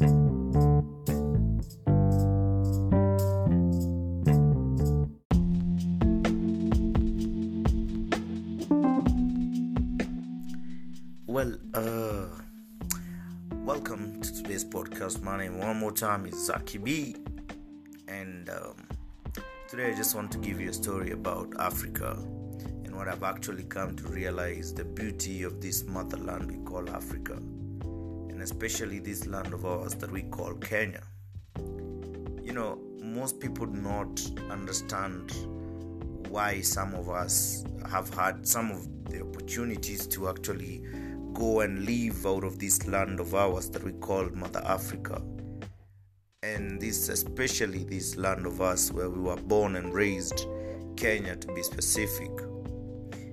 Well, uh, welcome to today's podcast. My name, one more time, is Zaki B, and um, today I just want to give you a story about Africa and what I've actually come to realize the beauty of this motherland we call Africa, and especially this land of ours that we call Kenya. You know, most people do not understand why some of us have had some of the opportunities to actually go and live out of this land of ours that we call Mother Africa. And this, especially this land of us where we were born and raised, Kenya to be specific.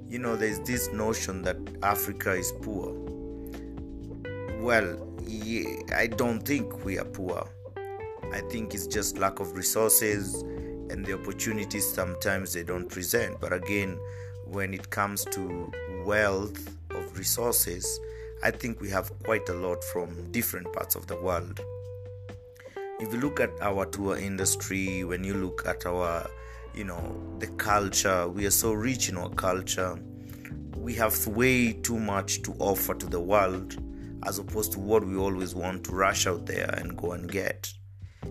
You know, there's this notion that Africa is poor. Well, yeah, I don't think we are poor. I think it's just lack of resources and the opportunities sometimes they don't present. But again, when it comes to wealth of resources, I think we have quite a lot from different parts of the world. If you look at our tour industry, when you look at our, you know, the culture, we are so rich in our culture. We have way too much to offer to the world as opposed to what we always want to rush out there and go and get.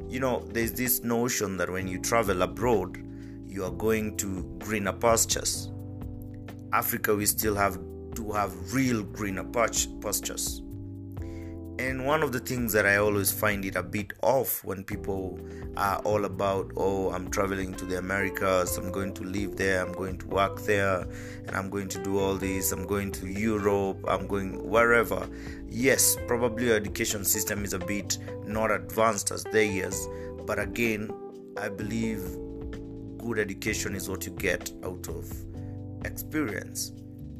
You know, there's this notion that when you travel abroad, you are going to greener pastures. Africa, we still have to have real greener pastures. And one of the things that I always find it a bit off when people are all about, oh, I'm traveling to the Americas, I'm going to live there, I'm going to work there, and I'm going to do all this, I'm going to Europe, I'm going wherever. Yes, probably education system is a bit not advanced as theirs, but again, I believe good education is what you get out of experience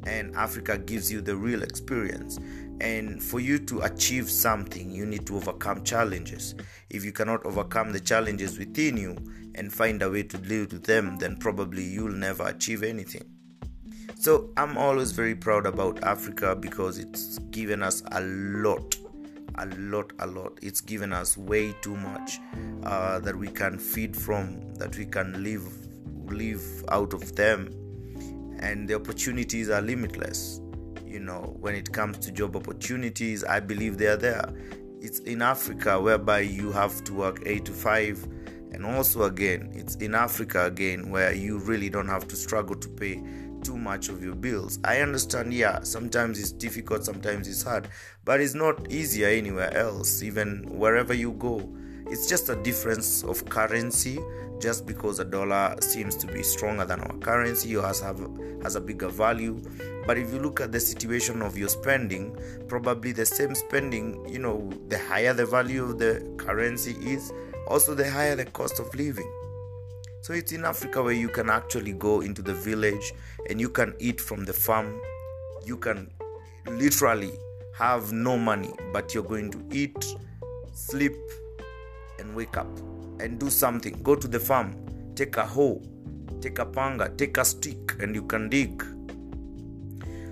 and Africa gives you the real experience. And for you to achieve something, you need to overcome challenges. If you cannot overcome the challenges within you and find a way to deal with them, then probably you'll never achieve anything. So I'm always very proud about Africa because it's given us a lot, a lot, a lot. It's given us way too much uh, that we can feed from, that we can live, live out of them and the opportunities are limitless. You know, when it comes to job opportunities, I believe they are there. It's in Africa whereby you have to work 8 to 5, and also again, it's in Africa again where you really don't have to struggle to pay too much of your bills. I understand, yeah, sometimes it's difficult, sometimes it's hard, but it's not easier anywhere else, even wherever you go. It's just a difference of currency. Just because a dollar seems to be stronger than our currency or has have has a bigger value. But if you look at the situation of your spending probably the same spending you know the higher the value of the currency is also the higher the cost of living. So it's in africa where you can actually go into the village and you can eat from the farm. You can literally have no money but you're going to eat sleep and wake up and do something. Go to the farm, take a hoe, take a panga, take a stick, and you can dig.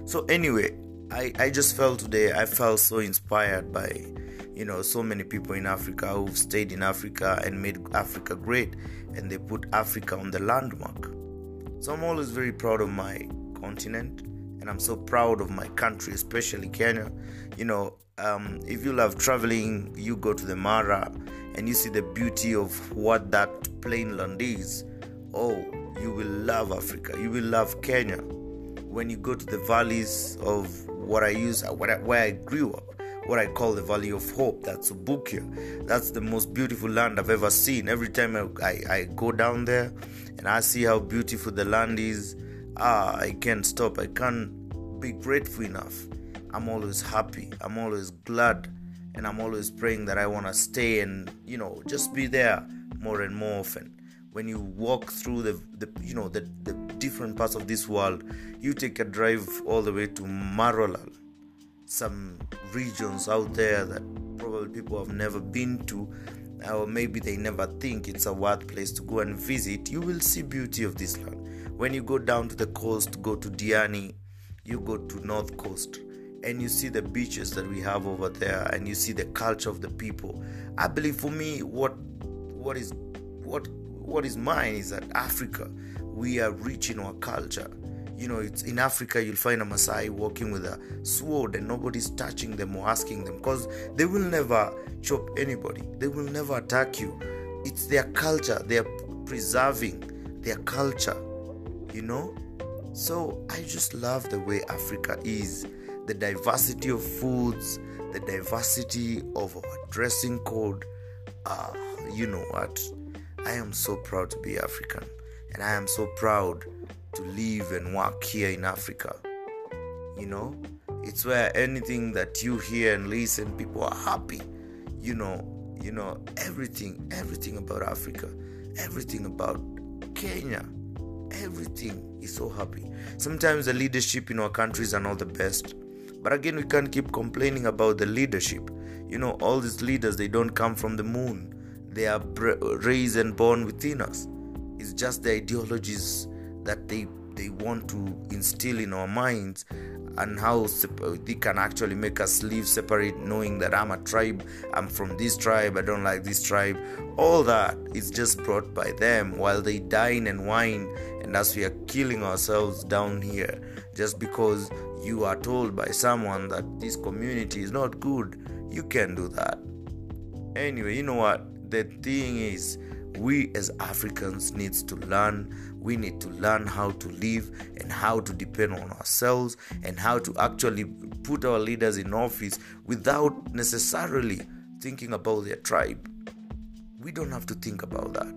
So, anyway, I, I just felt today, I felt so inspired by, you know, so many people in Africa who've stayed in Africa and made Africa great, and they put Africa on the landmark. So, I'm always very proud of my continent, and I'm so proud of my country, especially Kenya. You know, um, if you love traveling, you go to the Mara and you see the beauty of what that plain land is, oh, you will love Africa. You will love Kenya. When you go to the valleys of what I use, what I, where I grew up, what I call the Valley of Hope, that's Bukia. That's the most beautiful land I've ever seen. Every time I, I, I go down there and I see how beautiful the land is, ah, I can't stop. I can't be grateful enough. I'm always happy. I'm always glad and I'm always praying that I want to stay and you know just be there more and more often. When you walk through the, the you know the, the different parts of this world, you take a drive all the way to Maralal, some regions out there that probably people have never been to, or maybe they never think it's a worth place to go and visit. You will see beauty of this land. When you go down to the coast, go to Diani, you go to North Coast and you see the beaches that we have over there and you see the culture of the people i believe for me what what is what what is mine is that africa we are rich in our culture. You know it's in africa you'll find a Masai walking with a sword and nobody's touching them or asking them because they will never chop anybody. They will never attack you. It's their culture. They are preserving their culture you know? So i just love the way africa is the diversity of foods the diversity of our dressing code uh, you know what i am so proud to be african and i am so proud to live and work here in Africa. You know, it's where anything that you hear and listen, people are happy. You know, you know everything, everything about Africa, everything about Kenya, everything is so happy. Sometimes the leadership in our countries are not the best, but again, we can't keep complaining about the leadership. You know, all these leaders they don't come from the moon; they are raised and born within us. It's just the ideologies that they they want to instill in our minds and how they can actually make us live separate knowing that i'm a tribe i'm from this tribe i don't like this tribe all that is just brought by them while they dine and wine and as we are killing ourselves down here just because you are told by someone that this community is not good. You can do that. Anyway you know what? The thing is we as africans needs to learn. We need to learn how to live and how to depend on ourselves and how to actually put our leaders in office without necessarily thinking about their tribe. We don't have to think about that.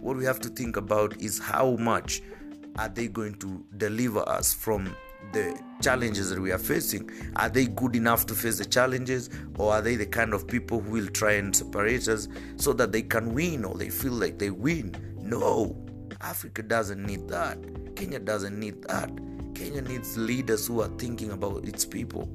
What we have to think about is how much are they going to deliver us from the challenges that we are facing. Are they good enough to face the challenges or are they the kind of people who will try and separate us so that they can win or they feel like they win? No. Africa doesn't need that. Kenya doesn't need that. Kenya needs leaders who are thinking about its people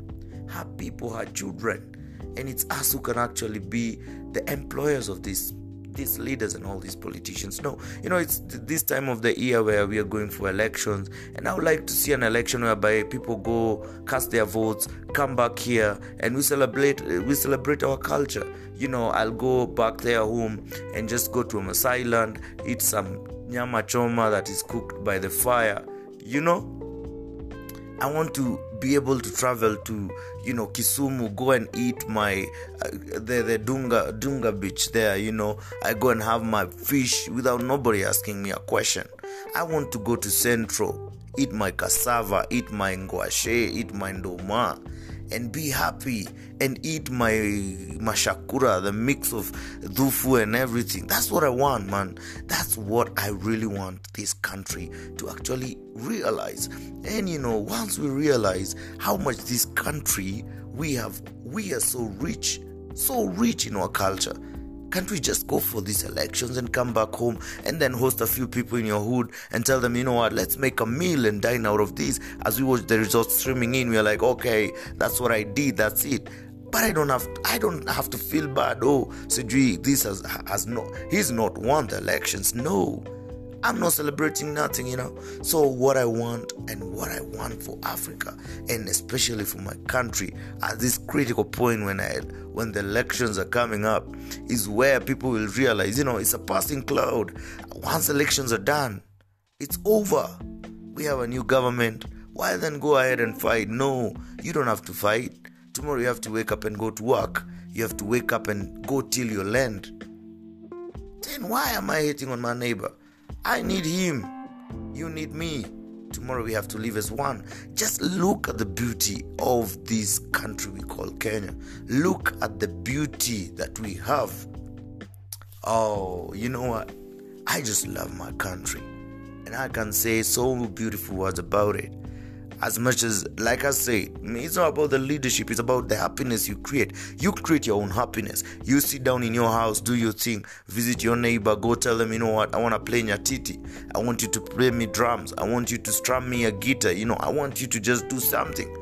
her people her children. And it's us who can actually be the employers of this these leaders and all these politicians. No, you know, it's this time of the year where we are going for elections, and I would like to see an election whereby people go cast their votes, come back here, and we celebrate uh, we celebrate our culture. You know, I'll go back there home and just go to a Maasai land, eat some nyama choma that is cooked by the fire. You know, I want to be able to travel to you know Kisumu, go and eat my uh, the the Dunga Dunga beach there. You know, I go and have my fish without nobody asking me a question. I want to go to Central, eat my cassava, eat my ngwashe, eat my ndoma and be happy and eat my mashakura, the mix of dhufu and everything. That's what I want, man. That's what I really want this country to actually realize. And you know, once we realize how much this country we have, we are so rich, so rich in our culture can't we just go for these elections and come back home and then host a few people in your hood and tell them, you know what, let's make a meal and dine out of this? As we watch the results streaming in, we're like, okay, that's what I did, that's it. But I don't have I don't have to feel bad. Oh, Sijui, this has has not he's not won the elections. No. I'm not celebrating nothing, you know. So, what I want and what I want for Africa, and especially for my country, at this critical point when I when the elections are coming up, is where people will realize, you know, it's a passing cloud. Once elections are done, it's over. We have a new government. Why then go ahead and fight? No, you don't have to fight. Tomorrow you have to wake up and go to work. You have to wake up and go till your land. Then why am I hating on my neighbor? I need him. You need me. Tomorrow we have to live as one. Just look at the beauty of this country we call Kenya. Look at the beauty that we have. Oh, you know what? I just love my country. And I can say so beautiful words about it as much as like i say it's not about the leadership it's about the happiness you create. You create your own happiness. You sit down in your house do your thing visit your neighbor go tell them you know what? I want to play in your nyatiti. I want you to play me drums. I want you to strum me a guitar. You know i want you to just do something.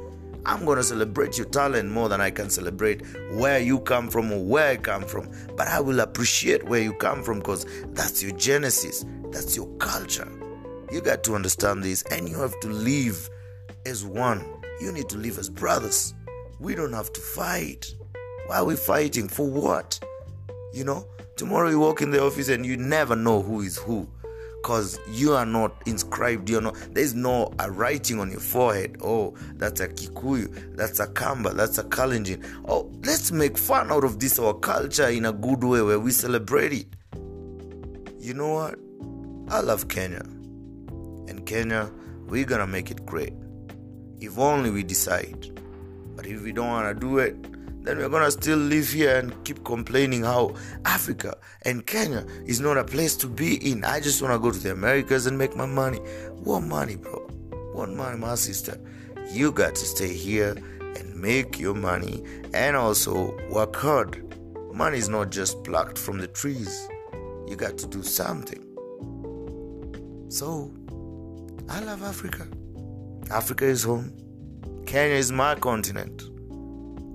I'm going to celebrate your talent more than I can celebrate where you come from or where I come from. But I will appreciate where you come from because that's your genesis, that's your culture. You got to understand this and you have to live as one. You need to live as brothers. We don't have to fight. Why are we fighting? For what? You know, tomorrow you walk in the office and you never know who is who because you are not inscribed you're not there's no a writing on your forehead oh that's a kikuyu that's a kamba that's a kalenjin oh let's make fun out of this our culture in a good way where we celebrate it you know what i love kenya and kenya we're gonna make it great if only we decide but if we don't want to do it then we're gonna still live here and keep complaining how Africa and Kenya is not a place to be in. I just wanna go to the Americas and make my money. What money, bro? What money, my sister? You got to stay here and make your money and also work hard. Money is not just plucked from the trees. You got to do something. So, I love Africa. Africa is home. Kenya is my continent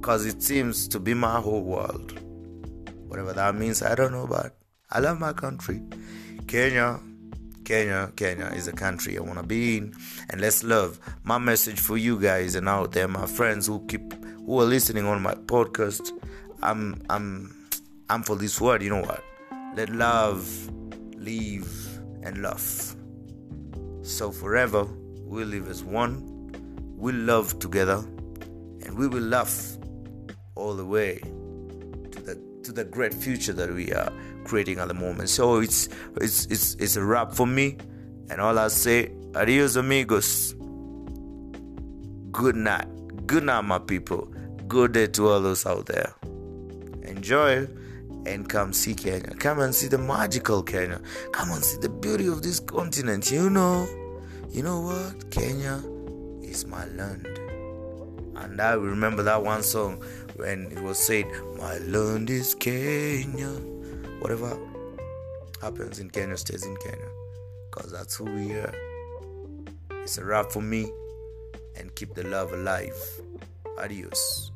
because it seems to be my whole world. Whatever that means, I don't know, but I love my country. Kenya, Kenya, Kenya is a country I want to be in, and let's love. My message for you guys and out there, my friends who keep who are listening on my podcast. I'm I'm I'm for this word. You know what? Let love live and love. So forever we'll live as one. We'll love together, and we will laugh all the way to the to the great future that we are creating at the moment. So it's it's it's it's a wrap for me, and all I say, adios amigos. Good night, good night, my people. Good day to all those out there. Enjoy and come see Kenya. Come and see the magical Kenya. Come and see the beauty of this continent. You know, you know what? Kenya is my land. And I remember that one song when it was said, My land is Kenya. Whatever happens in Kenya stays in Kenya. Because that's who we are. It's a wrap for me. And keep the love alive. Adios.